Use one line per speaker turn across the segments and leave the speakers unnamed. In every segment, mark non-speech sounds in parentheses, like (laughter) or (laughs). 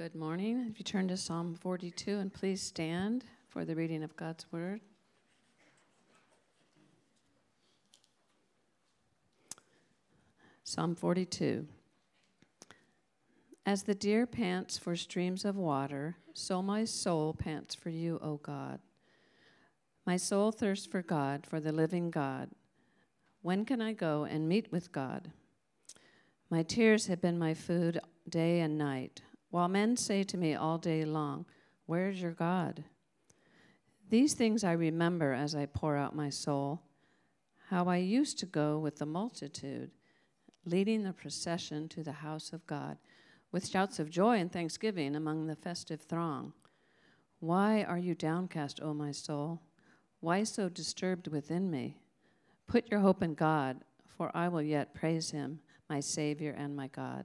Good morning. If you turn to Psalm 42 and please stand for the reading of God's word. Psalm 42. As the deer pants for streams of water, so my soul pants for you, O God. My soul thirsts for God, for the living God. When can I go and meet with God? My tears have been my food day and night, while men say to me all day long, Where is your God? These things I remember as I pour out my soul, how I used to go with the multitude, leading the procession to the house of God, with shouts of joy and thanksgiving among the festive throng. Why are you downcast, O my soul? Why so disturbed within me? Put your hope in God, for I will yet praise him, my Savior and my God.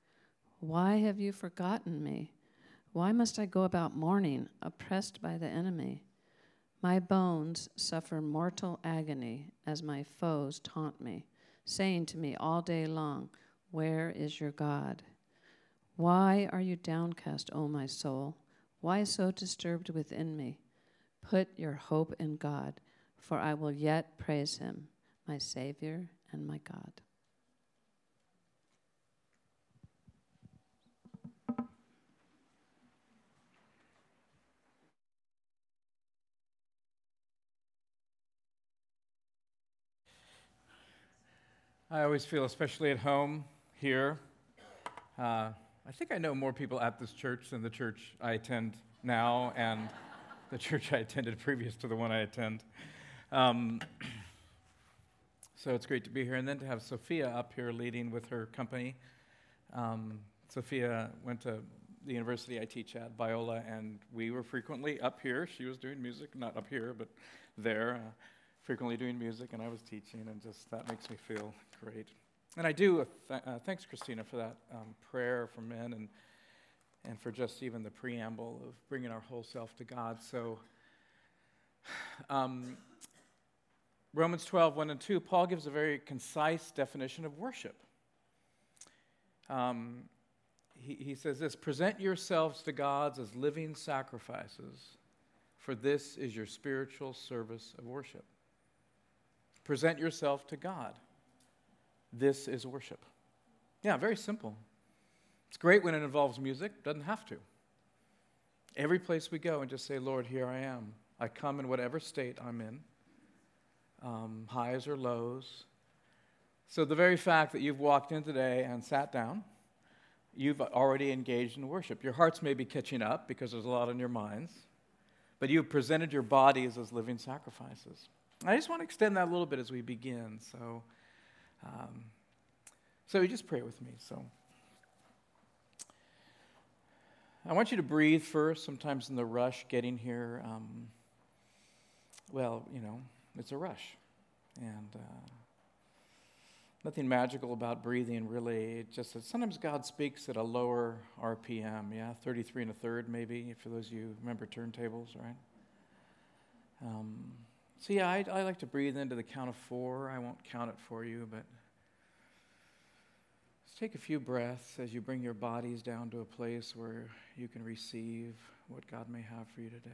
Why have you forgotten me? Why must I go about mourning, oppressed by the enemy? My bones suffer mortal agony as my foes taunt me, saying to me all day long, Where is your God? Why are you downcast, O my soul? Why so disturbed within me? Put your hope in God, for I will yet praise him, my Savior and my God.
I always feel, especially at home here, uh, I think I know more people at this church than the church I attend now, and (laughs) the church I attended previous to the one I attend. Um, so it's great to be here. And then to have Sophia up here leading with her company. Um, Sophia went to the university I teach at, Biola, and we were frequently up here. She was doing music, not up here, but there, uh, frequently doing music, and I was teaching, and just that makes me feel great. And I do, uh, th- uh, thanks, Christina, for that um, prayer for men and and for just even the preamble of bringing our whole self to God. So, (sighs) um, Romans 12, 1 and 2, Paul gives a very concise definition of worship. Um, he, he says this Present yourselves to God as living sacrifices, for this is your spiritual service of worship. Present yourself to God. This is worship. Yeah, very simple. It's great when it involves music, doesn't have to. Every place we go and just say, Lord, here I am. I come in whatever state I'm in, um, highs or lows. So, the very fact that you've walked in today and sat down, you've already engaged in worship. Your hearts may be catching up because there's a lot on your minds, but you've presented your bodies as living sacrifices. I just want to extend that a little bit as we begin. So, um, so you just pray with me. So. I want you to breathe first. Sometimes in the rush getting here, um, well, you know, it's a rush. And uh, nothing magical about breathing, really. It's just that sometimes God speaks at a lower RPM, yeah, 33 and a third, maybe, for those of you remember turntables, right? Um, so, yeah, I, I like to breathe into the count of four. I won't count it for you, but just take a few breaths as you bring your bodies down to a place where you can receive what God may have for you today.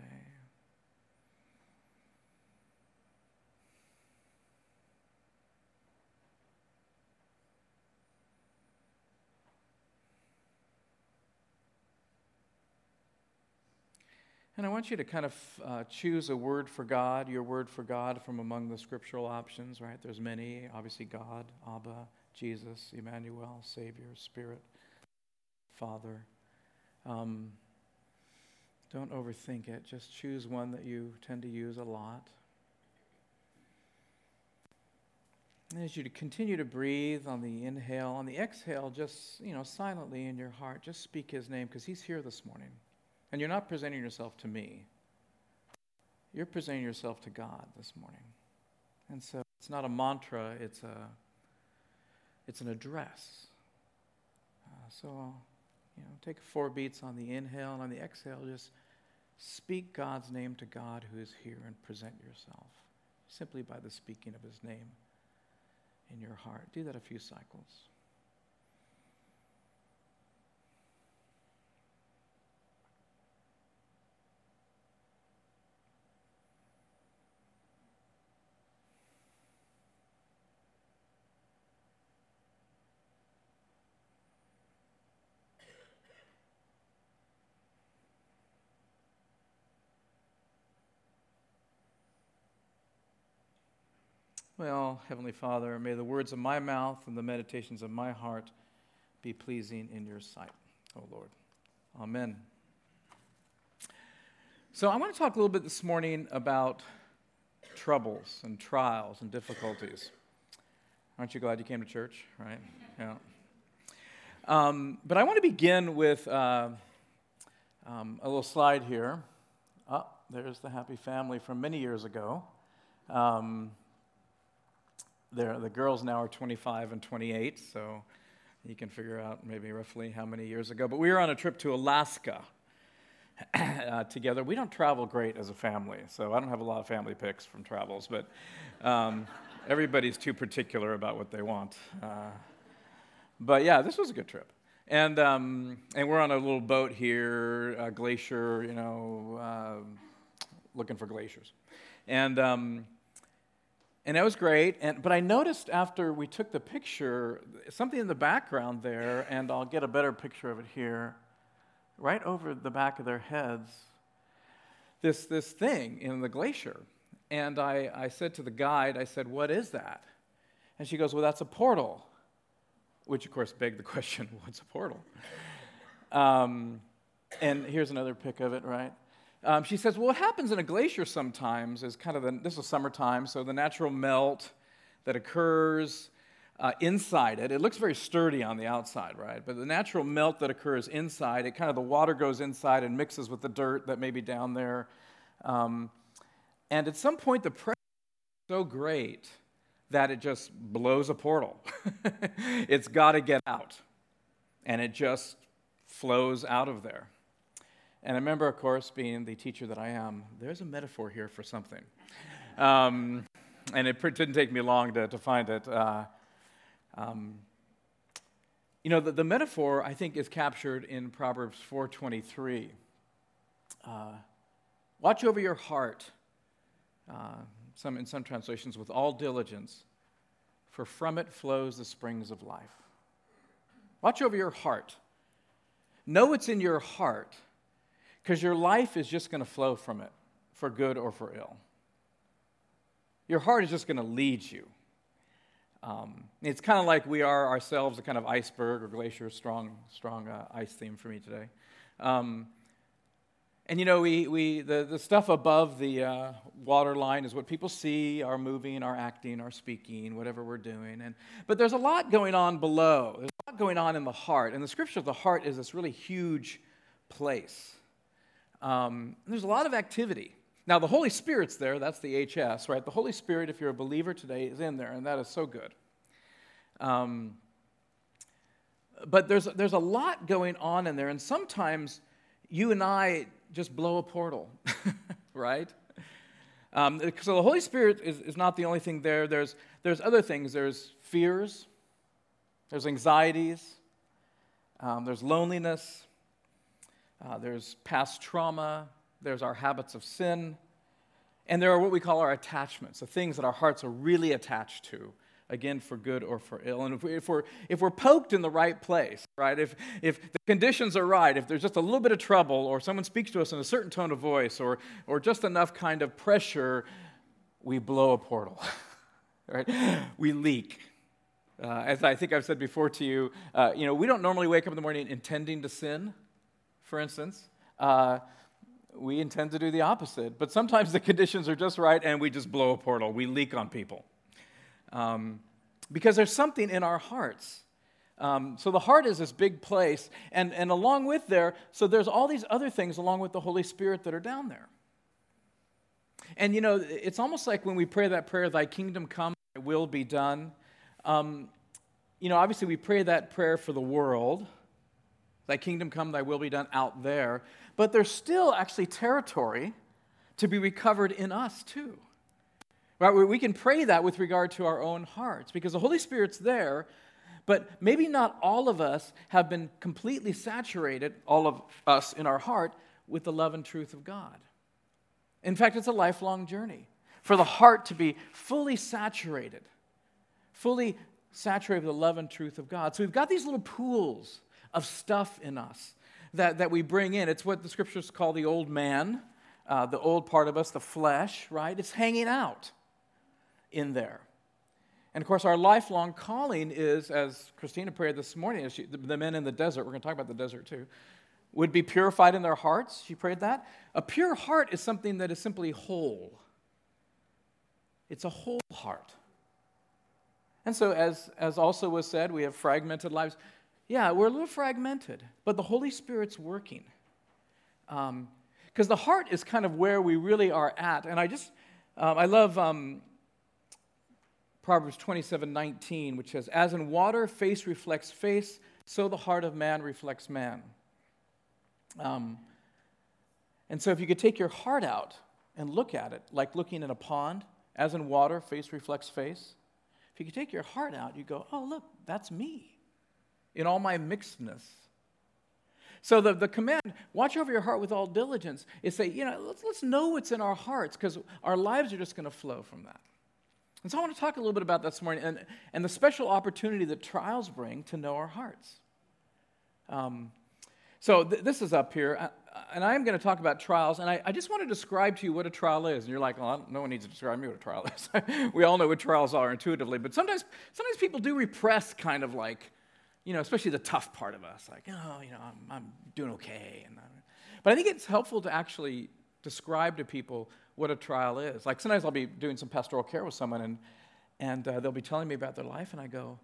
And I want you to kind of uh, choose a word for God, your word for God from among the scriptural options, right? There's many, obviously God, Abba, Jesus, Emmanuel, Savior, Spirit, Father. Um, don't overthink it. Just choose one that you tend to use a lot. And as you continue to breathe on the inhale, on the exhale, just, you know, silently in your heart, just speak his name because he's here this morning. And you're not presenting yourself to me, you're presenting yourself to God this morning. And so it's not a mantra, it's, a, it's an address. Uh, so, you know, take four beats on the inhale and on the exhale, just speak God's name to God who is here and present yourself simply by the speaking of his name in your heart. Do that a few cycles. Well, Heavenly Father, may the words of my mouth and the meditations of my heart be pleasing in your sight, O Lord. Amen. So, I want to talk a little bit this morning about troubles and trials and difficulties. Aren't you glad you came to church, right? Yeah. Um, but I want to begin with uh, um, a little slide here. Oh, there's the happy family from many years ago. Um, the girls now are 25 and 28, so you can figure out maybe roughly how many years ago. But we were on a trip to Alaska (clears throat) uh, together. We don't travel great as a family, so I don't have a lot of family pics from travels, but um, (laughs) everybody's too particular about what they want. Uh, but yeah, this was a good trip. And, um, and we're on a little boat here, a glacier, you know, uh, looking for glaciers. And um, and that was great. And, but I noticed after we took the picture, something in the background there, and I'll get a better picture of it here, right over the back of their heads, this, this thing in the glacier. And I, I said to the guide, I said, What is that? And she goes, Well, that's a portal. Which, of course, begged the (laughs) question, What's a portal? Um, and here's another pic of it, right? Um, she says, well, what happens in a glacier sometimes is kind of the, this is summertime, so the natural melt that occurs uh, inside it, it looks very sturdy on the outside, right? But the natural melt that occurs inside, it kind of the water goes inside and mixes with the dirt that may be down there. Um, and at some point, the pressure is so great that it just blows a portal. (laughs) it's got to get out. And it just flows out of there. And I remember, of course, being the teacher that I am, there's a metaphor here for something. Um, and it didn't take me long to, to find it. Uh, um, you know, the, the, metaphor, I think, is captured in Proverbs 4.23. Uh, watch over your heart, uh, some, in some translations, with all diligence, for from it flows the springs of life. Watch over your heart. Know what's in your heart because your life is just going to flow from it, for good or for ill. Your heart is just going to lead you. Um, it's kind of like we are ourselves a kind of iceberg or glacier, strong, strong uh, ice theme for me today. Um, and you know, we, we, the, the stuff above the uh, water line is what people see, our moving, our acting, our speaking, whatever we're doing. And, but there's a lot going on below. There's a lot going on in the heart. And the scripture of the heart is this really huge place. Um, there's a lot of activity. Now, the Holy Spirit's there, that's the HS, right? The Holy Spirit, if you're a believer today, is in there, and that is so good. Um, but there's, there's a lot going on in there, and sometimes you and I just blow a portal, (laughs) right? Um, so the Holy Spirit is, is not the only thing there. There's, there's other things. There's fears, there's anxieties, um, there's loneliness, uh, there's past trauma, there's our habits of sin, and there are what we call our attachments, the things that our hearts are really attached to, again, for good or for ill. And if, we, if, we're, if we're poked in the right place, right, if, if the conditions are right, if there's just a little bit of trouble, or someone speaks to us in a certain tone of voice, or, or just enough kind of pressure, we blow a portal, (laughs) right? We leak. Uh, as I think I've said before to you, uh, you know, we don't normally wake up in the morning intending to sin for instance, uh, we intend to do the opposite. But sometimes the (laughs) conditions are just right and we just blow a portal. We leak on people. Um, because there's something in our hearts Um, so the heart is this big place, and, and along with there, so there's all these other things along with the Holy Spirit that are down there. And you know, it's almost like when we pray that prayer, Thy kingdom come, Thy will be done. Um, you know, obviously we pray that prayer for the world, Thy kingdom come, Thy will be done out there, but there's still actually territory to be recovered in us too. Right? We can pray that with regard to our own hearts because the Holy Spirit's there, but maybe not all of us have been completely saturated, all of us in our heart, with the love and truth of God. In fact, it's a lifelong journey for the heart to be fully saturated, fully saturated with the love and truth of God. So we've got these little pools of stuff in us that, that we bring in. It's what the scriptures call the old man, uh, the old part of us, the flesh, right? It's hanging out in there. And of course, our lifelong calling is, as Christina prayed this morning, she, the, the men in the desert, we're going to talk about the desert too, would be purified in their hearts. She prayed that. A pure heart is something that is simply whole, it's a whole heart. And so, as, as also was said, we have fragmented lives. Yeah, we're a little fragmented, but the Holy Spirit's working. Because um, the heart is kind of where we really are at. And I just, um, I love um, Proverbs 27 19, which says, As in water, face reflects face, so the heart of man reflects man. Um, and so, if you could take your heart out and look at it, like looking in a pond, as in water, face reflects face. If you could take your heart out, you go, Oh, look, that's me in all my mixedness. So the, the command, watch over your heart with all diligence, is say, you know, let's, let's know what's in our hearts because our lives are just going to flow from that. And so I want to talk a little bit about that this morning and, and the special opportunity that trials bring to know our hearts. Um, so th- this is up here, uh, and I'm going to talk about trials, and I, I, just want to describe to you what a trial is. And you're like, well, no one needs to describe me what a trial is. (laughs) we all know what trials are intuitively, but sometimes, sometimes people do repress kind of like, you know, especially the tough part of us, like, oh, you know, I'm, I'm doing okay. And, but I think it's helpful to actually describe to people what a trial is. Like sometimes I'll be doing some pastoral care with someone and, and uh, they'll be telling me about their life, and I go,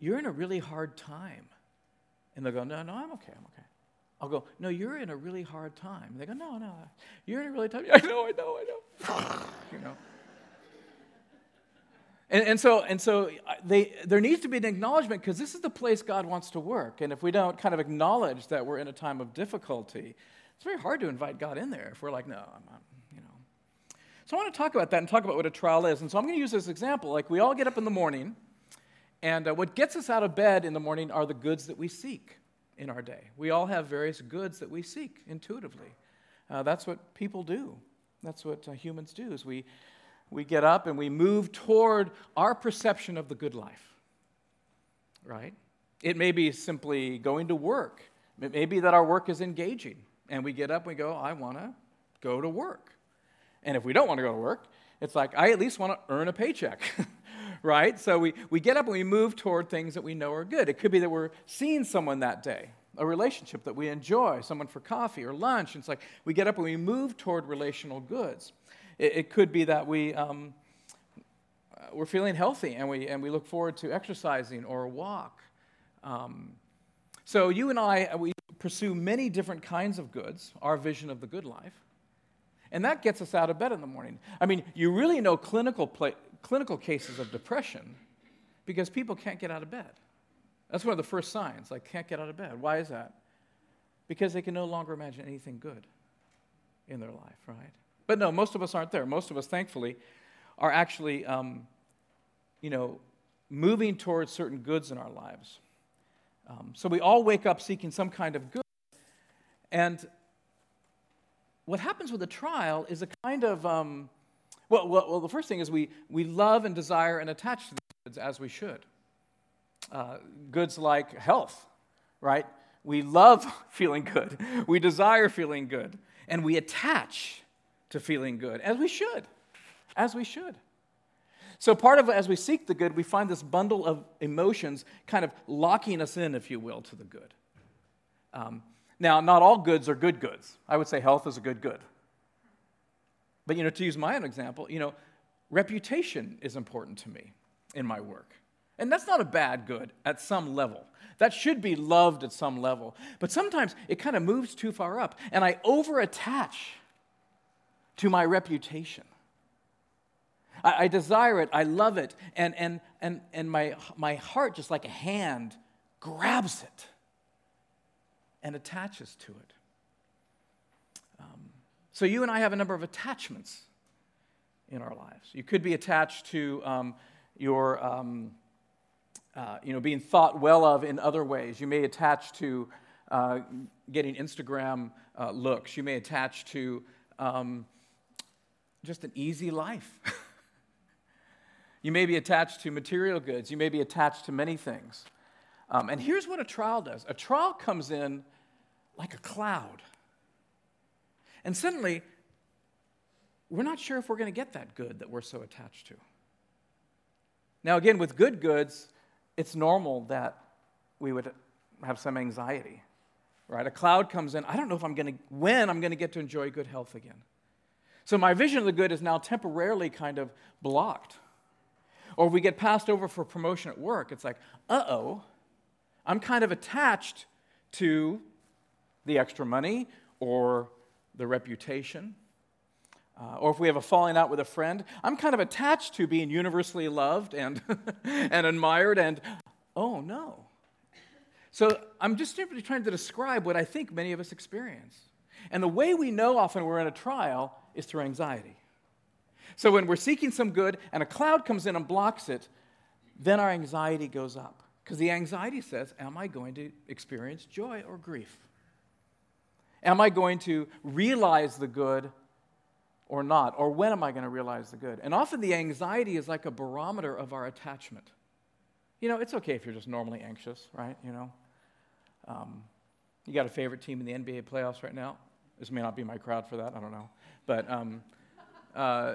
You're in a really hard time. And they'll go, No, no, I'm okay, I'm okay. I'll go, No, you're in a really hard time. And they go, No, no, you're in a really tough time. (laughs) I know, I know, I know. (laughs) you know. And, and, so, and so uh, they, there needs to be an acknowledgement because this is the place God wants to work. And if we don't kind of acknowledge that we're in a time of difficulty, it's very hard to invite God in there if we're like, no, I'm, I'm so I want to talk about that and talk about what a trial is. And so I'm going to use this example. Like we all get up in the morning, and uh, what gets us out of bed in the morning are the goods that we seek in our day. We all have various goods that we seek intuitively. Uh, that's what people do. That's what uh, humans do. Is we we get up and we move toward our perception of the good life. Right? It may be simply going to work. It may be that our work is engaging, and we get up and we go, "I want to go to work." And if we don't want to go to work, it's like, I at least want to earn a paycheck, (laughs) right? So we, we get up and we move toward things that we know are good. It could be that we're seeing someone that day, a relationship that we enjoy, someone for coffee or lunch. And it's like we get up and we move toward relational goods. It, it could be that we, um, uh, we're feeling healthy and we, and we look forward to exercising or a walk. Um, so you and I, we pursue many different kinds of goods, our vision of the good life. And that gets us out of bed in the morning. I mean, you really know clinical, clinical cases of depression because people can't get out of bed. That's one of the first signs, like, can't get out of bed. Why is that? Because they can no longer imagine anything good in their life, right? But no, most of us aren't there. Most of us, thankfully, are actually, um, you know, moving towards certain goods in our lives. Um, so we all wake up seeking some kind of good. And what happens with a trial is a kind of, um, well, well, well, the first thing is we, we love and desire and attach to these goods as we should. Uh, goods like health, right? We love (laughs) feeling good, we desire feeling good, and we attach to feeling good, as we should, as we should. So, part of as we seek the good, we find this bundle of emotions kind of locking us in, if you will, to the good. Um, now, not all goods are good goods. I would say health is a good good. But, you know, to use my own example, you know, reputation is important to me in my work. And that's not a bad good at some level. That should be loved at some level. But sometimes it kind of moves too far up, and I over attach to my reputation. I, I, desire it, I love it, and, and, and, and my, my heart, just like a hand, grabs it and attaches to it. Um, so you and I have a number of attachments in our lives. You could be attached to um, your, um, uh, you know, being thought well of in other ways. You may attach to uh, getting Instagram uh, looks. You may attach to um, just an easy life. (laughs) you may be attached to material goods. You may be attached to many things. Um, and here's what a trial does a trial comes in like a cloud. And suddenly, we're not sure if we're going to get that good that we're so attached to. Now, again, with good goods, it's normal that we would have some anxiety, right? A cloud comes in. I don't know if I'm going to, when I'm going to get to enjoy good health again. So my vision of the good is now temporarily kind of blocked. Or if we get passed over for promotion at work. It's like, uh oh, I'm kind of attached to the extra money or the reputation. Uh, or if we have a falling out with a friend, I'm kind of attached to being universally loved and, (laughs) and admired, and oh no. So I'm just simply trying to describe what I think many of us experience. And the way we know often we're in a trial is through anxiety. So when we're seeking some good and a cloud comes in and blocks it, then our anxiety goes up. Because the anxiety says, Am I going to experience joy or grief? Am I going to realize the good or not? Or when am I going to realize the good? And often the anxiety is like a barometer of our attachment. You know, it's okay if you're just normally anxious, right? You know, um, you got a favorite team in the NBA playoffs right now? This may not be my crowd for that, I don't know. But um, uh,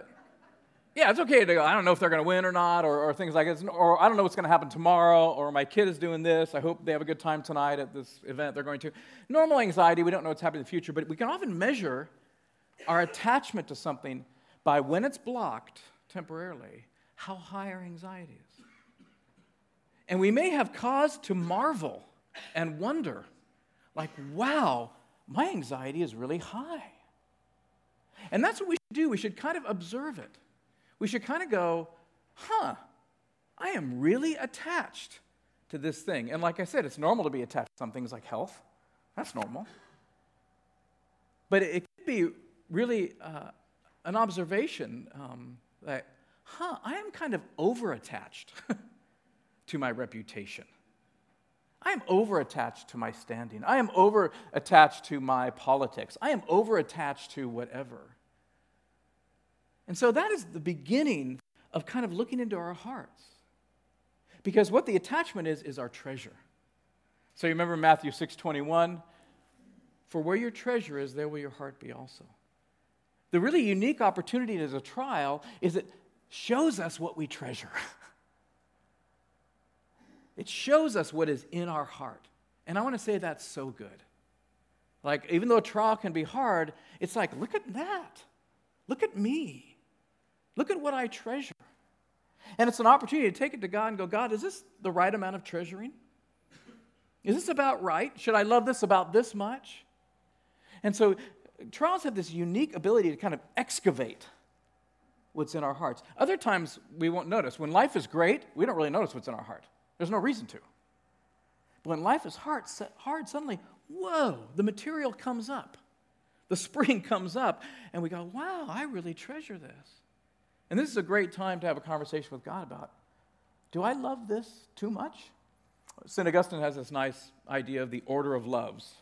yeah, it's okay to go, I don't know if they're going to win or not, or, or things like this, or I don't know what's going to happen tomorrow, or my kid is doing this. I hope they have a good time tonight at this event they're going to. Normal anxiety, we don't know what's happening in the future, but we can often measure our attachment to something by when it's blocked temporarily, how high our anxiety is. And we may have cause to marvel and wonder, like, wow, my anxiety is really high. And that's what we should do. We should kind of observe it we should kind of go, huh, I am really attached to this thing. And like I said, it's normal to be attached to some things like health. That's normal. But it could be really uh, an observation um, that, huh, I am kind of over attached (laughs) to my reputation. I am over attached to my standing. I am over attached to my politics. I am over attached to whatever. And so that is the beginning of kind of looking into our hearts. Because what the attachment is, is our treasure. So you remember Matthew 6 21? For where your treasure is, there will your heart be also. The really unique opportunity as a trial is it shows us what we treasure. (laughs) it shows us what is in our heart. And I want to say that's so good. Like, even though a trial can be hard, it's like, look at that. Look at me. Look at what I treasure. And it's an opportunity to take it to God and go, God, is this the right amount of treasuring? Is this about right? Should I love this about this much? And so trials have this unique ability to kind of excavate what's in our hearts. Other times we won't notice. When life is great, we don't really notice what's in our heart. There's no reason to. But when life is hard, hard suddenly, whoa, the material comes up. The (laughs) spring comes up, and we go, wow, I really treasure this. And this is a great time to have a conversation with God about do I love this too much? St. Augustine has this nice idea of the order of loves.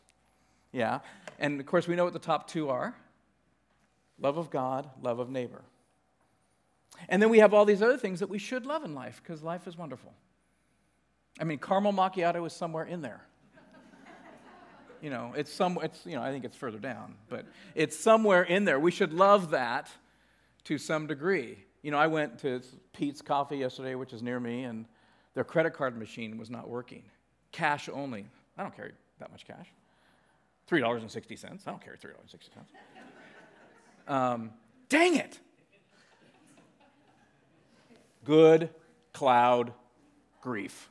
Yeah. And of course, we know what the top two are love of God, love of neighbor. And then we have all these other things that we should love in life because life is wonderful. I mean, caramel macchiato is somewhere in there. (laughs) you know, it's some, it's, you know, I think it's further down, but it's somewhere in there. We should love that to some degree. You know, I went to Peet's Coffee yesterday, which is near me, and their credit card machine was not working. Cash only. I don't carry that much cash. $3.60. I don't carry $3.60. Um, dang it. Good cloud grief.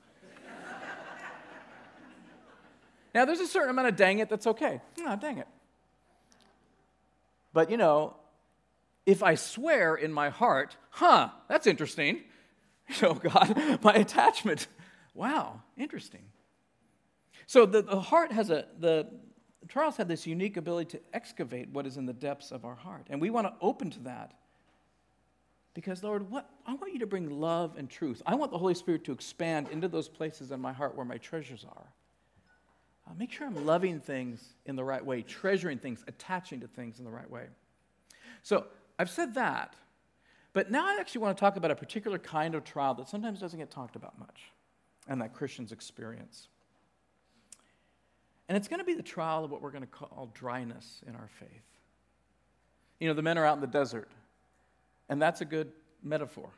Now, there's a certain amount of dang it that's okay. Ah, dang it. But, you know, if I swear in my heart, huh, that's interesting. (laughs) Oh, God, (laughs) my attachment. Wow, interesting. So the, the heart has a, the Charles had this unique ability to excavate what is in the depths of our heart. And we want to open to that. Because, Lord, what, I want you to bring love and truth. I want the Holy Spirit to expand into those places in my heart where my treasures are. Uh, make sure I'm loving things in the right way, treasuring things, attaching to things in the right way. So I've said that, but now I actually want to talk about a particular kind of trial that sometimes doesn't get talked about much and that Christians experience. And it's going to be the trial of what we're going to call dryness in our faith. You know, the men are out in the desert, and that's a good metaphor.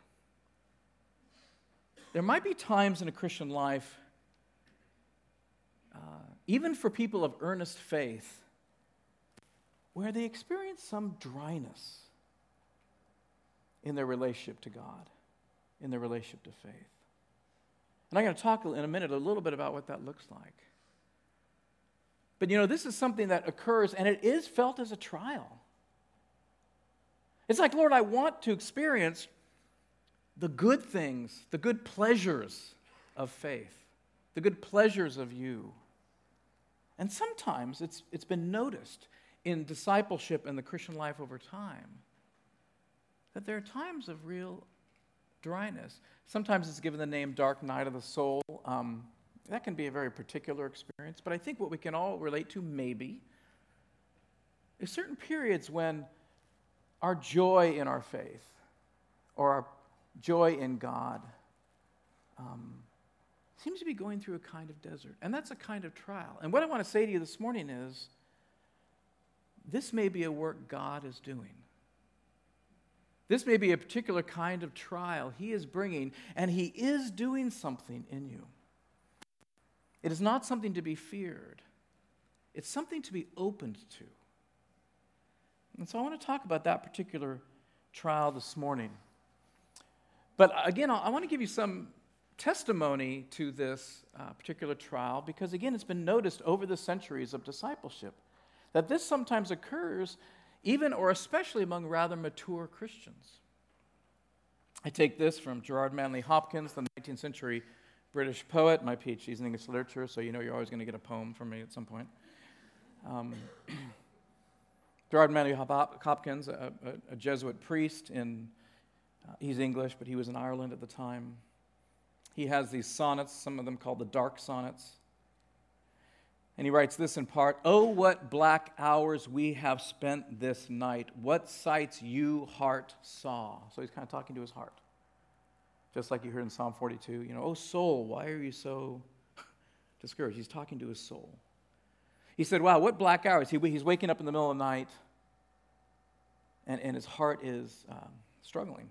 There might be times in a Christian life, uh, even for people of earnest faith, where they experience some dryness in their relationship to God, in their relationship to faith. And I'm going to talk in a minute a little bit about what that looks like. But you know, this is something that occurs and it is felt as a trial. It's like, Lord, I want to experience the good things, the good pleasures of faith, the good pleasures of you. And sometimes it's, it's been noticed in discipleship and the Christian life over time that there are times of real dryness. Sometimes it's given the name dark night of the soul. Um, that can be a very particular experience, but I think what we can all relate to, maybe, is certain periods when our joy in our faith or our joy in God um, seems to be going through a kind of desert. And that's a kind of trial. And what I want to say to you this morning is this may be a work God is doing. This may be a particular kind of trial He is bringing, and He is doing something in you. It is not something to be feared, it's something to be opened to. And so I want to talk about that particular trial this morning. But again, I want to give you some testimony to this uh, particular trial because, again, it's been noticed over the centuries of discipleship that this sometimes occurs even or especially among rather mature Christians. I take this from Gerard Manley Hopkins, the 19th century British poet. My PhD is in English literature, so you know you're always going to get a poem from me at some point. Um, (clears throat) Gerard Manley Hopkins, a, a, a, Jesuit priest in, uh, he's English, but he was in Ireland at the time. He has these sonnets, some of them called the dark sonnets. And he writes this in part Oh, what black hours we have spent this night. What sights you, heart, saw. So he's kind of talking to his heart. Just like you heard in Psalm 42, you know, oh, soul, why are you so (laughs) discouraged? He's talking to his soul. He said, Wow, what black hours. He, he's waking up in the middle of the night, and, and his heart is um, struggling.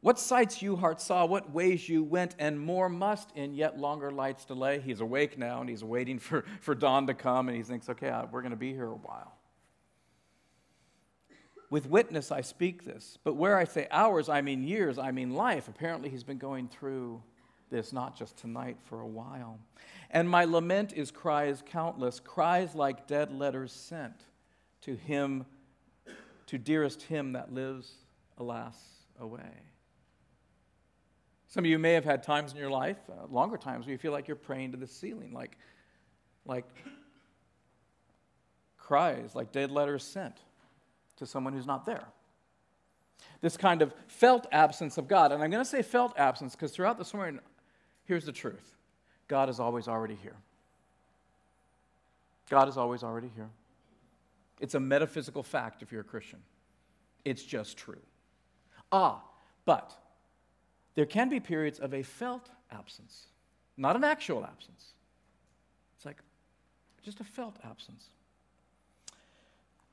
What sights you, heart, saw, what ways you went, and more must in yet longer lights delay. He's awake now, and he's waiting for, for dawn to come, and he thinks, okay, we're going to be here a while. With witness, I speak this, but where I say hours, I mean years, I mean life. Apparently, he's been going through this not just tonight, for a while. And my lament is cries countless, cries like dead letters sent to him, to dearest him that lives, alas away. Some of you may have had times in your life, uh, longer times, where you feel like you're praying to the ceiling, like, like cries, like dead letters sent to someone who's not there. This kind of felt absence of God. And I'm going to say felt absence because throughout this morning, here's the truth God is always already here. God is always already here. It's a metaphysical fact if you're a Christian, it's just true. Ah, but there can be periods of a felt absence, not an actual absence. It's like just a felt absence.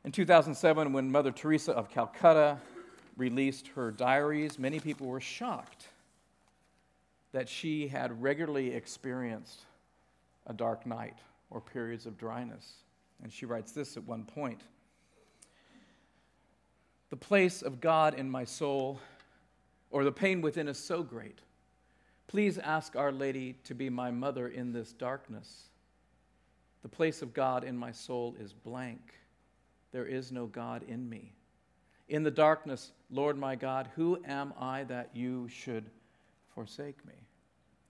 In 2007, when Mother Teresa of Calcutta released her diaries, many people were shocked that she had regularly experienced a dark night or periods of dryness. And she writes this at one point The place of God in my soul, or the pain within, is so great. Please ask Our Lady to be my mother in this darkness. The place of God in my soul is blank. There is no God in me. In the darkness, Lord my God, who am I that you should forsake me?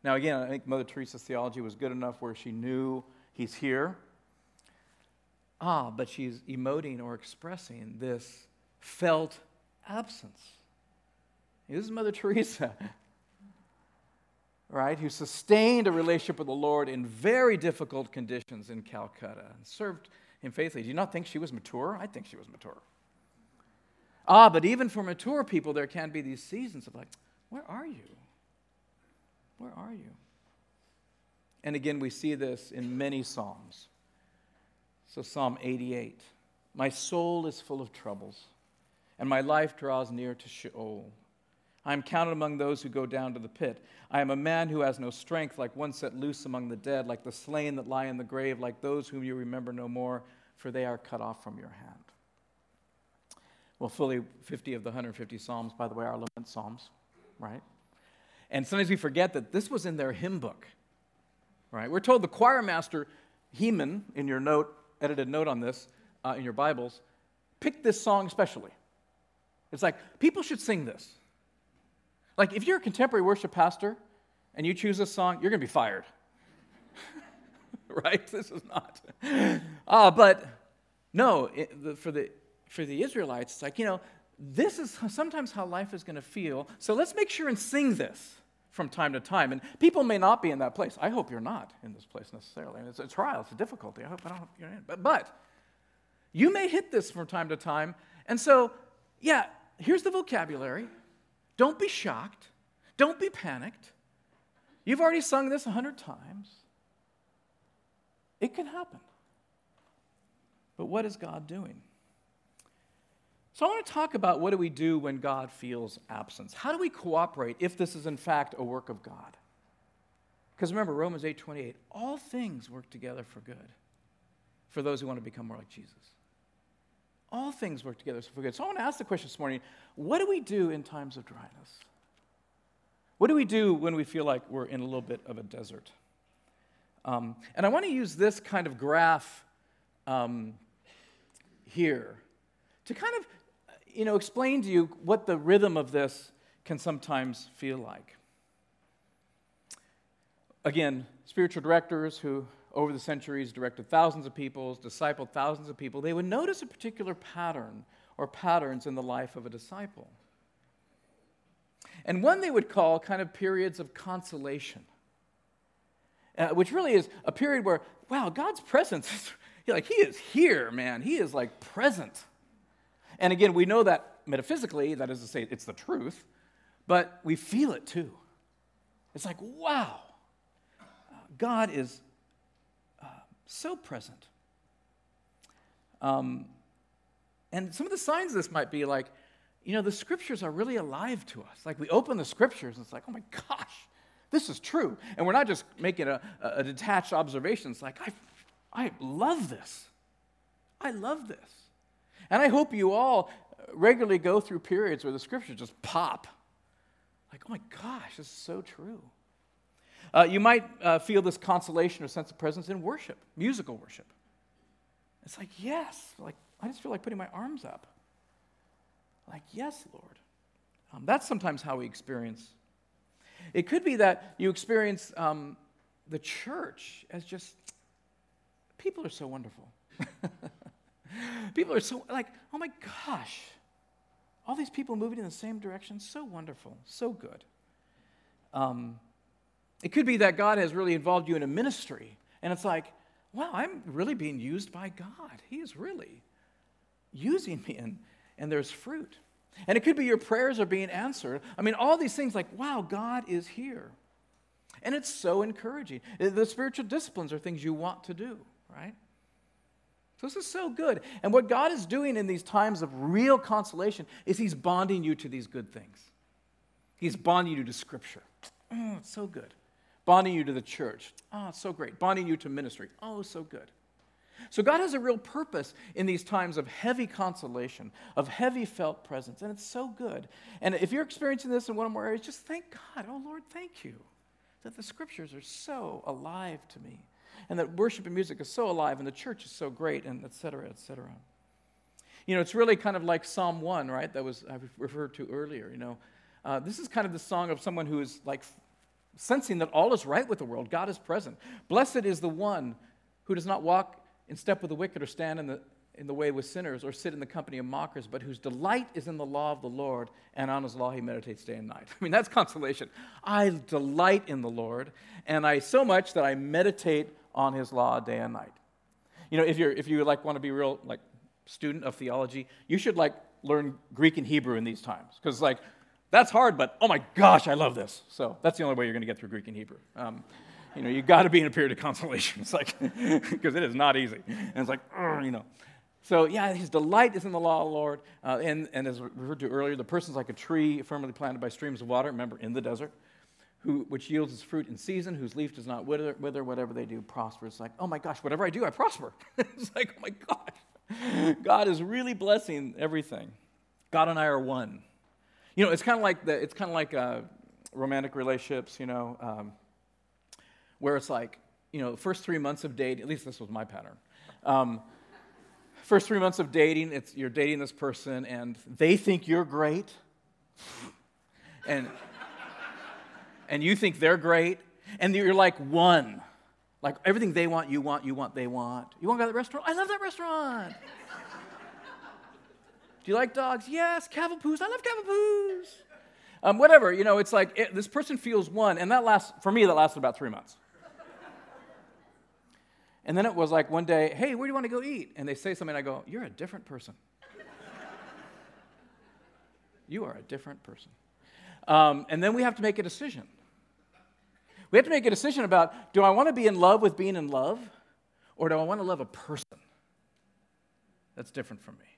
Now, again, I think Mother Teresa's theology was good enough where she knew he's here. Ah, but she's emoting or expressing this felt absence. This is Mother (laughs) Teresa, right, who sustained a relationship with the Lord in very difficult conditions in Calcutta and served him faithfully. Do you not think she was mature? I think she was mature. Ah, but even for mature people, there can be these seasons of like, where are you? Where are you? And again, we see this in many Psalms. So, Psalm 88 My soul is full of troubles, and my life draws near to Sheol. I am counted among those who go down to the pit. I am a man who has no strength, like one set loose among the dead, like the slain that lie in the grave, like those whom you remember no more, for they are cut off from your hand. Well, fully 50 of the 150 Psalms, by the way, are lament Psalms, right? And sometimes we forget that this was in their hymn book, right? We're told the choir master, Heman, in your note, edited note on this uh, in your Bibles, picked this song especially. It's like, people should sing this. Like, if you're a contemporary worship pastor and you choose this song, you're going to be fired. (laughs) right? This is not. Uh, but no, it, the, for, the, for the Israelites, it's like, you know, this is sometimes how life is going to feel. So let's make sure and sing this from time to time. And people may not be in that place. I hope you're not in this place necessarily. it's a trial, it's a difficulty. I hope I don't hope you're in. But, but you may hit this from time to time. And so, yeah, here's the vocabulary. Don't be shocked. Don't be panicked. You've already sung this a hundred times. It can happen. But what is God doing? So I want to talk about what do we do when God feels absence? How do we cooperate if this is in fact a work of God? Because remember Romans 8:28, all things work together for good for those who want to become more like Jesus. All things work together for good. So I want to ask the question this morning, what do we do in times of dryness? What do we do when we feel like we're in a little bit of a desert? Um, and I want to use this kind of graph um, here to kind of you know, explain to you what the rhythm of this can sometimes feel like. Again, spiritual directors who, over the centuries, directed thousands of people, discipled thousands of people, they would notice a particular pattern or patterns in the life of a disciple. And one they would call kind of periods of consolation, uh, which really is a period where, wow, God's presence, is (laughs) like, He is here, man. He is like present. And again, we know that metaphysically, that is to say, it's the truth, but we feel it too. It's like, wow, God is so present. Um, and some of the signs of this might be like, you know, the scriptures are really alive to us. Like we open the scriptures and it's like, oh my gosh, this is true. And we're not just making a, a detached observation. It's like, I, I love this. I love this. And I hope you all regularly go through periods where the scriptures just pop. Like, oh my gosh, this is so true. Uh, you might uh, feel this consolation or sense of presence in worship, musical worship. It's like, yes, like I just feel like putting my arms up. Like, yes, Lord. Um, that's sometimes how we experience. It could be that you experience um, the church as just people are so wonderful. (laughs) People are so like, oh my gosh, all these people moving in the same direction, so wonderful, so good. Um, it could be that God has really involved you in a ministry, and it's like, wow, I'm really being used by God. He is really using me, and, and there's fruit. And it could be your prayers are being answered. I mean, all these things like, wow, God is here. And it's so encouraging. Uh, the spiritual disciplines are things you want to do, right? So this is so good. And what God is doing in these times of real consolation is He's bonding you to these good things. He's bonding you to Scripture. Oh, it's so good. Bonding you to the church. Oh, so great. Bonding you to ministry. Oh, so good. So God has a real purpose in these times of heavy consolation, of heavy felt presence, and it's so good. And if you're experiencing this in one or more areas, just thank God. Oh, Lord, thank you. that the scriptures are so alive to me, and that worship and music is so alive, and the church is so great, and et cetera, et cetera. You know, it's really kind of like Psalm 1, right? That was I referred to earlier. You know, uh, this is kind of the song of someone who is like sensing that all is right with the world. God is present. Blessed is the one who does not walk in step with the wicked or stand in the, in the way with sinners or sit in the company of mockers, but whose delight is in the law of the Lord, and on his law he meditates day and night. (laughs) I mean, that's consolation. I delight in the Lord, and I so much that I meditate on his law day and night. You know, if you're if you like want to be real like student of theology, you should like learn Greek and Hebrew in these times. Because like that's hard, but oh my gosh, I love this. So that's the only way you're going to get through Greek and Hebrew. Um, you know, you've got to be in a period of consolation. (laughs) It's like, (laughs) because it is not easy. And it's like, you know. So, yeah, his delight is in the law of the Lord. Uh, and, and as referred to earlier, the person's like a tree firmly planted by streams of water, remember, in the desert, who, which yields its fruit in season, whose leaf does not wither, wither, whatever they do prospers. It's like, oh my gosh, whatever I do, I prosper. (laughs) it's like, oh my gosh. God is really blessing everything. God and I are one. You know, it's kind of like the, it's kind of like uh, romantic relationships, you know. Um, where it's like, you know, first three months of dating, at least this was my pattern. Um, first three months of dating, it's, you're dating this person and they think you're great. And, and you think they're great. And you're like one. Like everything they want, you want, you want, they want. You want to go to that restaurant? I love that restaurant. Do you like dogs? Yes, cavapoos. I love cavapoos. Um, whatever, you know, it's like it, this person feels one, and that lasts, for me, that lasted about three months. And then it was like one day, hey, where do you want to go eat? And they say something, and I go, you're a different person. you are a different person. Um, and then we have to make a decision. We have to make a decision about do I want to be in love with being in love, or do I want to love a person that's different from me?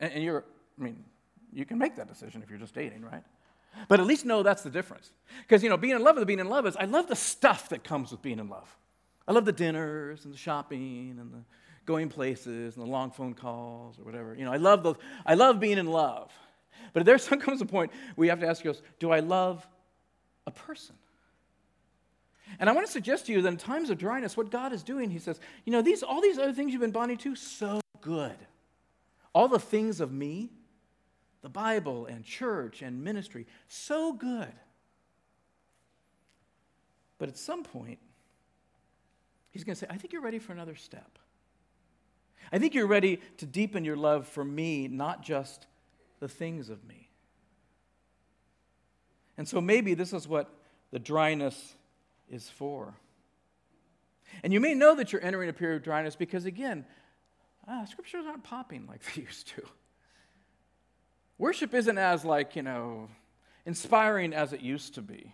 And, and you're, I mean, you can make that decision if you're just dating, right? But at least know that's the difference. Because, you know, being in love with being in love is I love the stuff that comes with being in love. I love the dinners and the shopping and the going places and the long phone calls or whatever. You know, I love those. I love being in love. But there (laughs) comes a point you have to ask yourself, do I love a person? And I want to suggest to you that in times of dryness, what God is doing, He says, you know, these all these other things you've been bonding to, so good. All the things of me, the Bible and church and ministry, so good. But at some point, He's going to say, I think you're ready for another step. I think you're ready to deepen your love for me, not just the things of me. And so maybe this is what the dryness is for. And you may know that you're entering a period of dryness because, again, ah, scriptures aren't popping like (laughs) they used to. Worship isn't as, like, you know, inspiring as it used to be.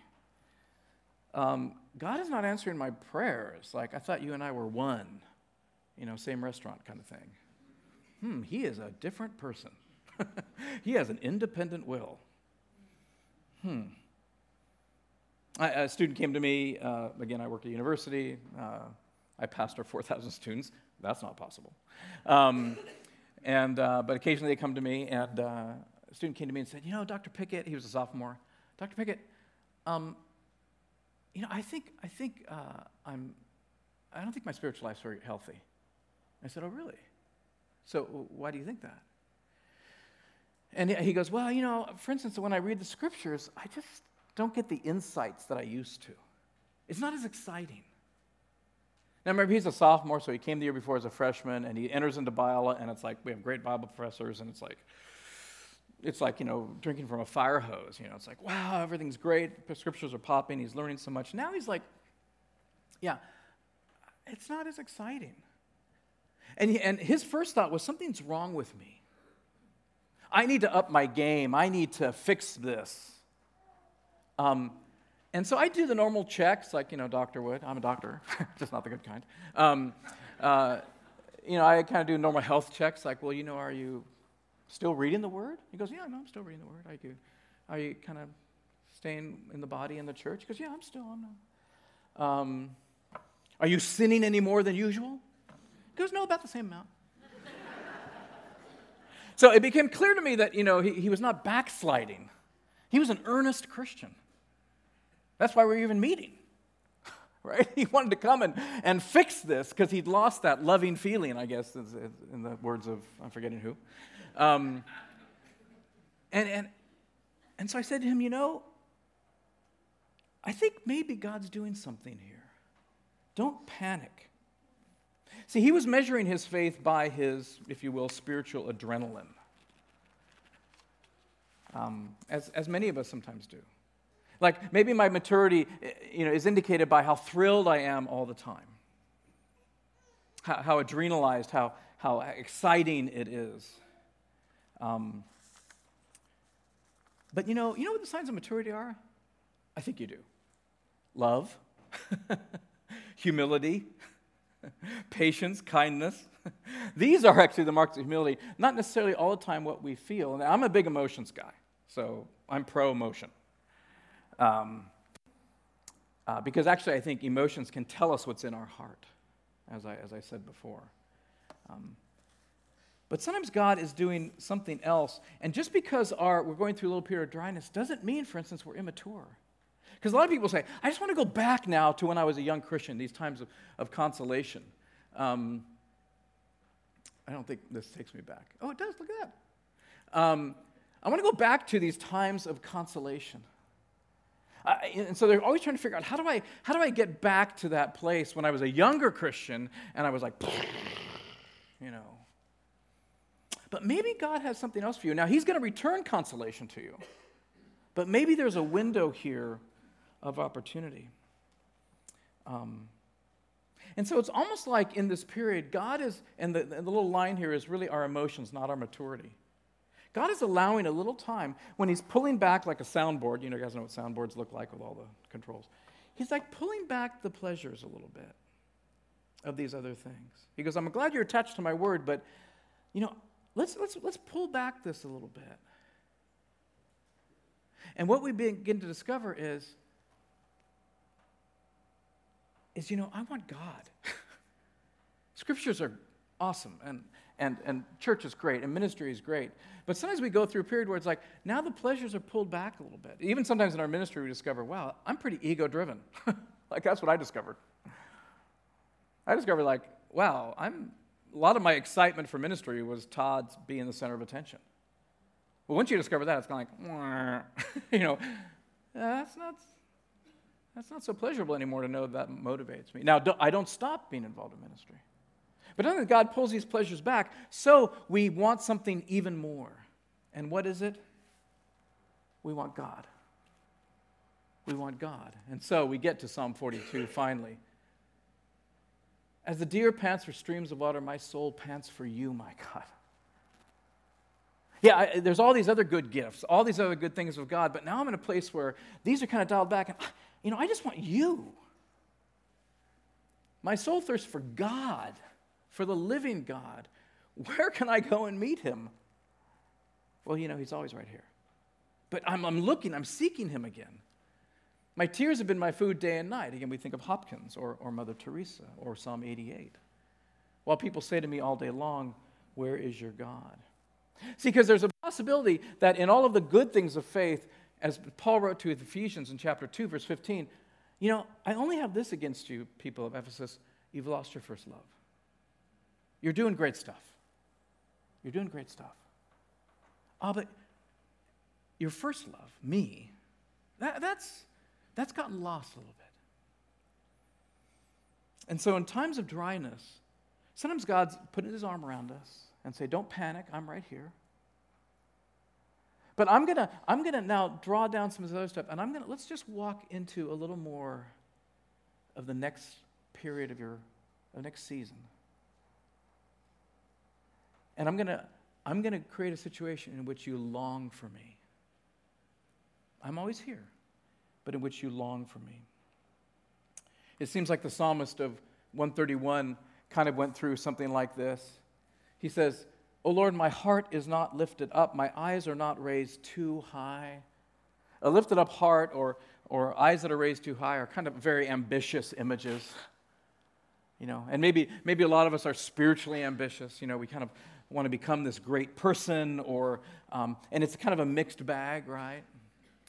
Um, God is not answering my prayers. Like, I thought you and I were one, you know, same restaurant kind of thing. Hmm, he is a different person. (laughs) he has an independent will. Hmm. I, a student came to me, uh, again, I work at a university. Uh, I pastor 4,000 students. That's not possible. Um, and, uh, but occasionally they come to me, and uh, a student came to me and said, You know, Dr. Pickett, he was a sophomore. Dr. Pickett, um, you know, I think, I think uh, I'm, I don't think my spiritual life's very healthy. I said, oh, really? So why do you think that? And he goes, well, you know, for instance, when I read the scriptures, I just don't get the insights that I used to. It's not as exciting. Now, remember, he's a sophomore, so he came the year before as a freshman, and he enters into Biola, and it's like we have great Bible professors, and it's like, it's like, you know, drinking from a fire hose. You know, it's like, wow, everything's great. The scriptures are popping. He's learning so much. Now he's like, yeah, it's not as exciting. And, he, and his first thought was, something's wrong with me. I need to up my game. I need to fix this. Um, and so I do the normal checks, like, you know, doctor would. I'm a doctor, (laughs) just not the good kind. Um, uh, you know, I kind of do normal health checks, like, well, you know, are you Still reading the word? He goes, Yeah, no, I'm still reading the word. Are you, are you kind of staying in the body in the church? He goes, Yeah, I'm still. I'm not. Um, are you sinning any more than usual? He goes, No, about the same amount. (laughs) so it became clear to me that, you know, he, he was not backsliding. He was an earnest Christian. That's why we're even meeting. (laughs) right? He wanted to come and, and fix this because he'd lost that loving feeling, I guess, in the words of, I'm forgetting who. Um, and, and, and so I said to him, You know, I think maybe God's doing something here. Don't panic. See, he was measuring his faith by his, if you will, spiritual adrenaline, um, as, as many of us sometimes do. Like maybe my maturity eh, you know, is indicated by how thrilled I am all the time, how, how adrenalized, how, how exciting it is. Um, but you know, you know what the signs of maturity are? I think you do. Love, (laughs) humility, (laughs) patience, kindness. (laughs) These are actually the marks of humility, not necessarily all the time what we feel. And I'm a big emotions guy, so I'm pro emotion. Um, uh, because actually, I think emotions can tell us what's in our heart, as I, as I said before. Um, but sometimes God is doing something else. And just because our, we're going through a little period of dryness doesn't mean, for instance, we're immature. Because a lot of people say, I just want to go back now to when I was a young Christian, these times of, of consolation. Um, I don't think this takes me back. Oh, it does. Look at that. Um, I want to go back to these times of consolation. And so they're always trying to figure out how do I how do I get back to that place when I was a younger Christian and I was like, (laughs) you know. But maybe God has something else for you. Now He's going to return consolation to you, but maybe there's a window here of opportunity. Um, and so it's almost like in this period, God is, and the, the little line here is really our emotions, not our maturity. God is allowing a little time when He's pulling back like a soundboard. You know, you guys know what soundboards look like with all the controls. He's like pulling back the pleasures a little bit of these other things. He goes, I'm glad you're attached to my word, but, you know, let's, let's, let's pull back this a little bit. And what we begin to discover is is, you know, I want God. (laughs) Scriptures are awesome, and, and, and church is great, and ministry is great. But sometimes we go through a period where it's like, now the pleasures are pulled back a little bit. Even sometimes in our ministry, we discover, wow, I'm pretty ego driven. (laughs) like, that's what I discovered. I discovered, like, wow, I'm, a lot of my excitement for ministry was Todd's being the center of attention. Well, once you discover that, it's kind of like, (laughs) you know, that's not that's not so pleasurable anymore to know that motivates me. Now, I don't stop being involved in ministry. But then God pulls these pleasures back, so we want something even more. And what is it? We want God. We want God. And so we get to Psalm 42 finally. As the deer pants for streams of water, my soul pants for you, my God. Yeah, I, there's all these other good gifts, all these other good things of God, but now I'm in a place where these are kind of dialed back. And ah, you know, I just want you. My soul thirsts for God, for the living God. (laughs) Where can I go and meet him? Well, you know, he's always right here. But I'm, I'm looking, I'm seeking him again. My tears have been my food day and night. Again, we think of Hopkins or, or Mother Teresa or Psalm 88. While people say to me all day long, Where is your God? See, because there's a possibility that in all of the good things of faith, as Paul wrote to Ephesians in chapter 2, verse 15, you know, I only have this against you, people of Ephesus. You've lost your first love. You're doing great stuff. You're doing great stuff. Oh, but your first love, me, that, that's, that's gotten lost a little bit. And so in times of dryness, sometimes God's putting his arm around us and say, Don't panic, I'm right here. But I'm gonna, I'm gonna now draw down some of this other stuff, and I'm gonna let's just walk into a little more of the next period of your the next season. And I'm gonna I'm gonna create a situation in which you long for me. I'm always here, but in which you long for me. It seems like the psalmist of 131 kind of went through something like this. He says, O Lord, my heart is not lifted up, my eyes are not raised too high. A lifted up heart or, or eyes that are raised too high are kind of very ambitious images. You know, and maybe, maybe a lot of us are spiritually ambitious. You know, we kind of want to become this great person, or, um, and it's kind of a mixed bag, right?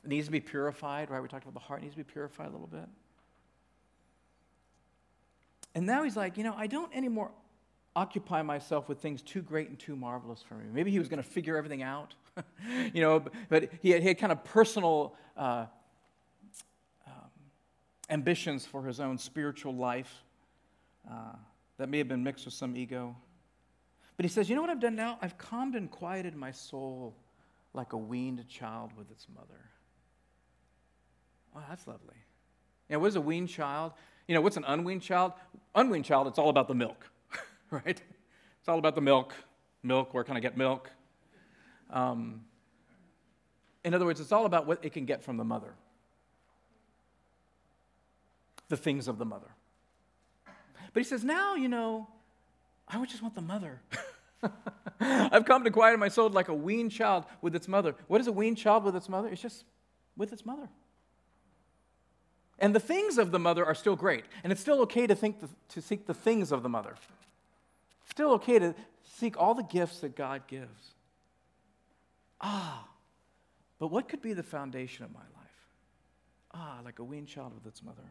It needs to be purified, right? We talked about the heart needs to be purified a little bit. And now he's like, you know, I don't anymore occupy myself with things too great and too marvelous for me. Maybe he was going to figure everything out, (laughs) you know, but he had, he had kind of personal uh, um, ambitions for his own spiritual life uh, that may have been mixed with some ego. But he says, you know what I've done now? I've calmed and quieted my soul like a weaned child with its mother. Oh, that's lovely. You know, what is a weaned child? You know, what's an unweaned child? Unweaned child, it's all about the milk, (laughs) right? It's all about the milk. Milk, where can I get milk? Um, in other words, it's all about what it can get from the mother, the things of the mother. But he says, now, you know, I would just want the mother. (laughs) I've come to quiet my soul like a weaned child with its mother. What is a weaned child with its mother? It's just with its mother. And the things of the mother are still great. And it's still okay to, think the, to seek the things of the mother. Still okay to seek all the gifts that God gives. Ah, but what could be the foundation of my life? Ah, like a weaned child with its mother.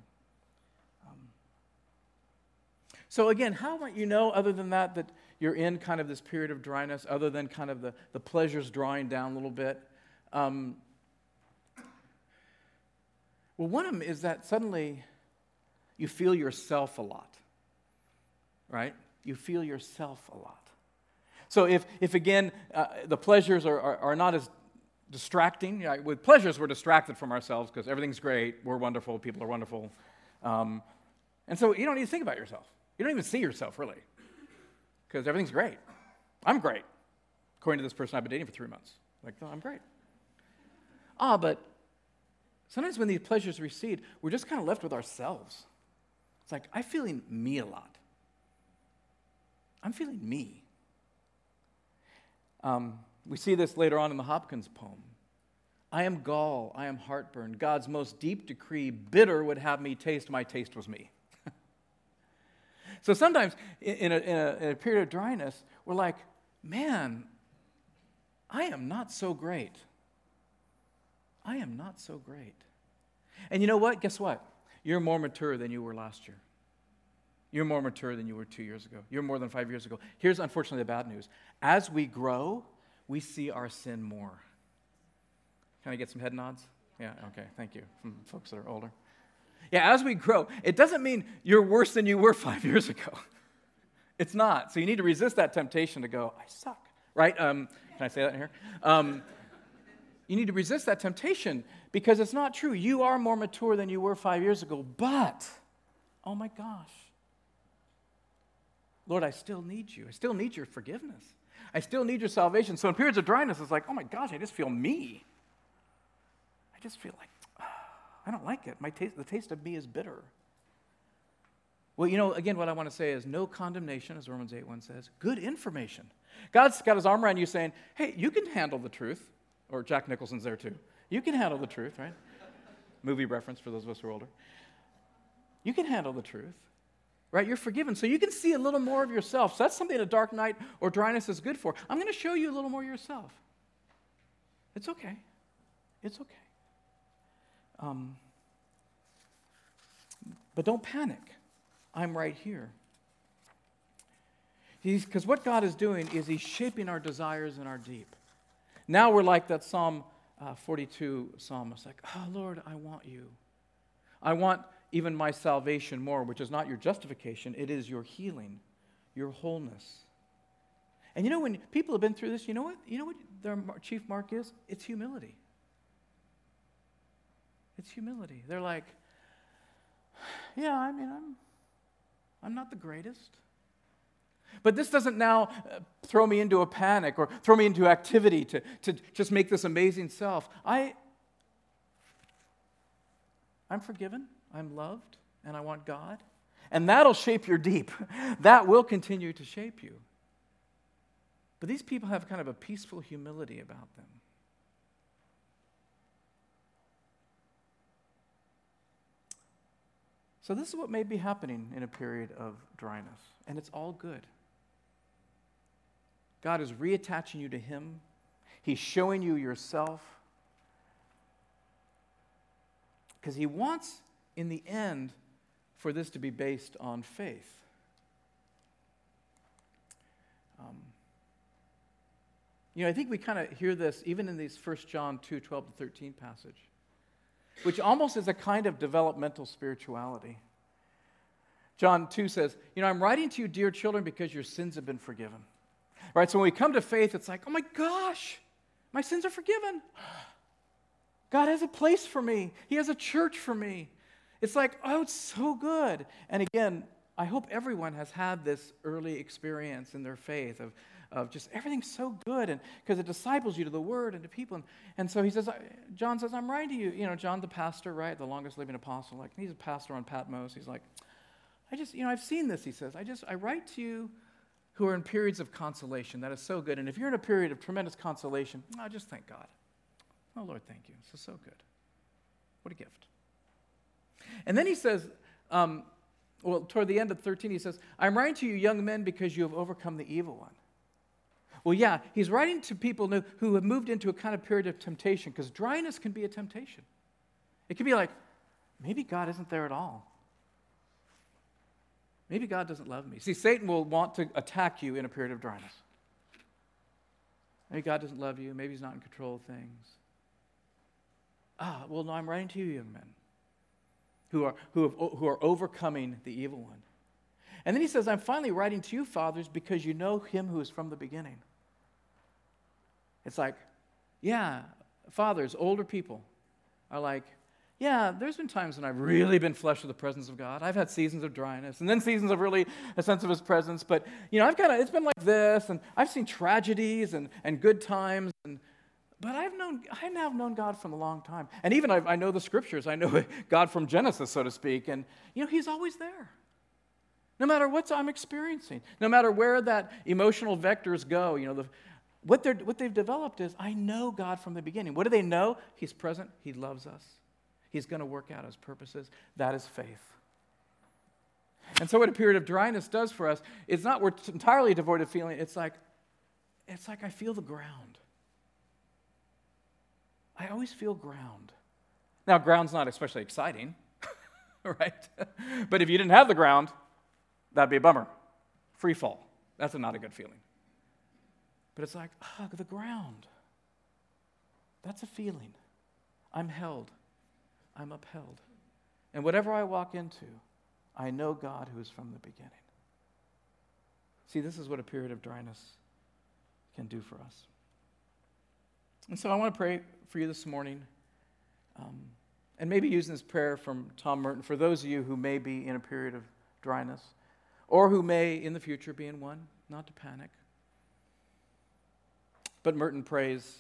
So, again, how might you know, other than that, that you're in kind of this period of dryness, other than kind of the, the pleasures drawing down a little bit? Um, well, one of them is that suddenly you feel yourself a lot, right? You feel yourself a lot. So, if, if again, uh, the pleasures are, are, are, not as distracting, with pleasures, we're distracted from ourselves because everything's great, we're wonderful, people are wonderful. Um, and so you don't need to think about yourself. You don't even see yourself, really, because everything's great. I'm great, according to this person I've been dating for three months. Like, I'm great. Ah, but Sometimes when these pleasures recede, we're just kind of left with ourselves. It's like, I'm feeling me a lot. I'm feeling me. Um, we see this later on in the Hopkins poem. I am gall, I am heartburn. God's most deep decree, bitter would have me taste, my taste was me. So sometimes in a, in, a, in a period of dryness, we're like, man, I am not so great. I am not so great. And you know what? Guess what? You're more mature than you were last year. You're more mature than you were two years ago. You're more than five years ago. Here's unfortunately the bad news. As we grow, we see our sin more. Can I get some head nods? Yeah, okay, thank you from folks that are older. Yeah, as we grow, it doesn't mean you're worse than you were (laughs) five years ago. It's not. So you need to resist that temptation to go, I suck, right? Um, can I say that here? Um, you need to resist that temptation because it's not true. You are more mature than you were five years ago, but, oh my gosh, Lord, I still need you. I still need your forgiveness. I still need your salvation. So in periods of dryness, it's like, oh my gosh, I just feel me. I just feel like, I don't like it. My taste, the taste of me is bitter. Well, you know, again, what I want to say is no condemnation, as Romans 8 1 says, good information. God's got his arm around you saying, hey, you can handle the truth. Or Jack Nicholson's there too. You can handle the truth, right? Movie reference for those of us who are older. You can handle the truth, right? You're forgiven. So you can see a little more of yourself. So that's something a dark night or dryness is good for. I'm going to show you a little more yourself. It's okay. It's okay. Um, but don't panic. I'm right here. Because what God is doing is He's shaping our desires in our deep. Now we're like that Psalm uh, 42 psalmist, like, oh, Lord, I want you. I want even my salvation more, which is not your justification, it is your healing, your wholeness. And you know, when people have been through this, you know what? You know what their chief mark is? It's humility. It's humility. They're like, yeah, I mean, I'm, I'm not the greatest. But this doesn't now uh, throw me into a panic or throw me into activity to, to just make this amazing self. I, I'm forgiven, I'm loved, and I want God. And that'll shape your deep. (laughs) That will continue to shape you. But these people have kind of a peaceful humility about them. So, this is what may be happening in a period of dryness, and it's all good. God is reattaching you to Him, He's showing you yourself. Because He wants, in the end, for this to be based on faith. Um, you know, I think we kind of hear this even in these 1 John 2 12 to 13 passage, which almost is a kind of developmental spirituality. John 2 says, You know, I'm writing to you, dear children, because your sins have been forgiven. Right? So when we come to faith, it's like, Oh my gosh, my sins are forgiven. God has a place for me, He has a church for me. It's like, Oh, it's so good. And again, I hope everyone has had this early experience in their faith of, of just everything's so good and because it disciples you to the word and to people. And, and so he says john says i'm writing to you. You know john the pastor right the longest living apostle like he's a pastor on patmos. He's like i just you know i've seen this he says. I just i write to you who are in periods of consolation. That is so good. And if you're in a period of tremendous consolation i oh, just thank god. Oh lord thank you. This is so good. What a gift. And then he says um, well toward the end of 13 he says i'm writing to you young men because you have overcome the evil one well, yeah, he's writing to people who have moved into a kind of period of temptation because dryness can be a temptation. It can be like, maybe God isn't there at all. Maybe God doesn't love me. See, Satan will want to attack you in a period of dryness. Maybe God doesn't love you. Maybe he's not in control of things. Ah, well, no, I'm writing to you, young men, who are, who, have, who are overcoming the evil one. And then he says, I'm finally writing to you, fathers, because you know him who is from the beginning. It's like, yeah, fathers, older people are like, yeah, there's been times when I've really been flushed with the presence of God. I've had seasons of dryness and then seasons of really a sense of his presence. But, you know, I've kind of, it's been like this, and I've seen tragedies and, and good times. And, but I've known, I now have known God from a long time. And even I, I know the scriptures. I know (laughs) God from Genesis, so to speak. And, you know, he's always there. No matter what I'm experiencing, no matter where that emotional vectors go, you know, the, what, they're, what they've developed is I know God from the beginning. What do they know? He's present, He loves us, He's going to work out His purposes. That is faith. And so, what a period of dryness does for us, it's not we're entirely devoid of feeling. It's like, it's like I feel the ground. I always feel ground. Now, ground's not especially exciting, (laughs) right? but if you didn't have the ground, that'd be a bummer. Free fall. That's not a good feeling. But it's like, hug the ground. That's a feeling. I'm held, I'm upheld. And whatever I walk into, I know God who is from the beginning. See, this is what a period of dryness can do for us. And so I want to pray for you this morning. Um, and maybe using this prayer from Tom Merton for those of you who may be in a period of dryness or who may in the future be in one, not to panic. But Merton prays,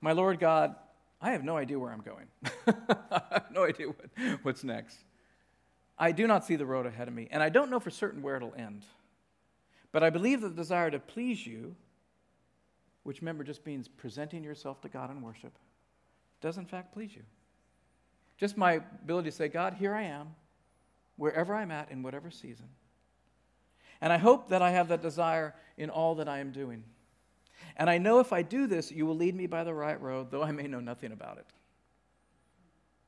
My Lord God, I have no idea where I'm going. (laughs) I have no idea what, what's next. I do not see the road ahead of me, and I don't know for certain where it'll end. But I believe that the desire to please you, which remember just means presenting yourself to God in worship, does in fact please you. Just my ability to say, God, here I am, wherever I'm at, in whatever season. And I hope that I have that desire in all that I am doing. And I know if I do this, you will lead me by the right road, though I may know nothing about it.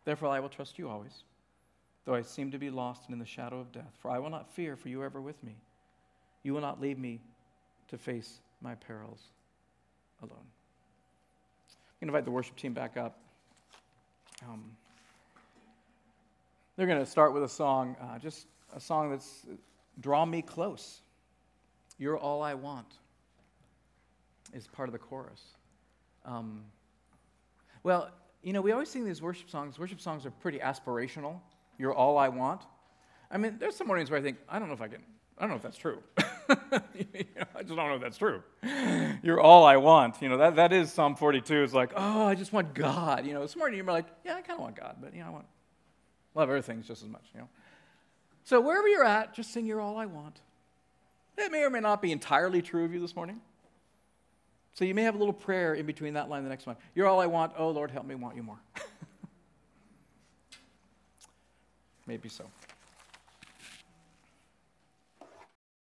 Therefore, I will trust you always, though I seem to be lost and in the shadow of death. For I will not fear, for you are ever with me. You will not leave me to face my perils alone. I'm going to invite the worship team back up. Um, they're going to start with a song, uh, just a song that's Draw Me Close. You're all I want is part of the chorus. Um, well, you know, we always sing these worship songs. Worship songs are pretty aspirational. You're all I want. I mean, there's some mornings where I think, I don't know if I can, I don't know if that's true. (laughs) you know, I just don't know if that's true. You're all I want. You know, that, that is Psalm 42. It's like, oh, I just want God. You know, this morning you're like, yeah, I kind of want God, but, you know, I want, love other things just as much, you know. So wherever you're at, just sing You're all I want. That may or may not be entirely true of you this morning. So you may have a little prayer in between that line and the next one. You're all I want. Oh, Lord, help me want you more. (laughs) Maybe so.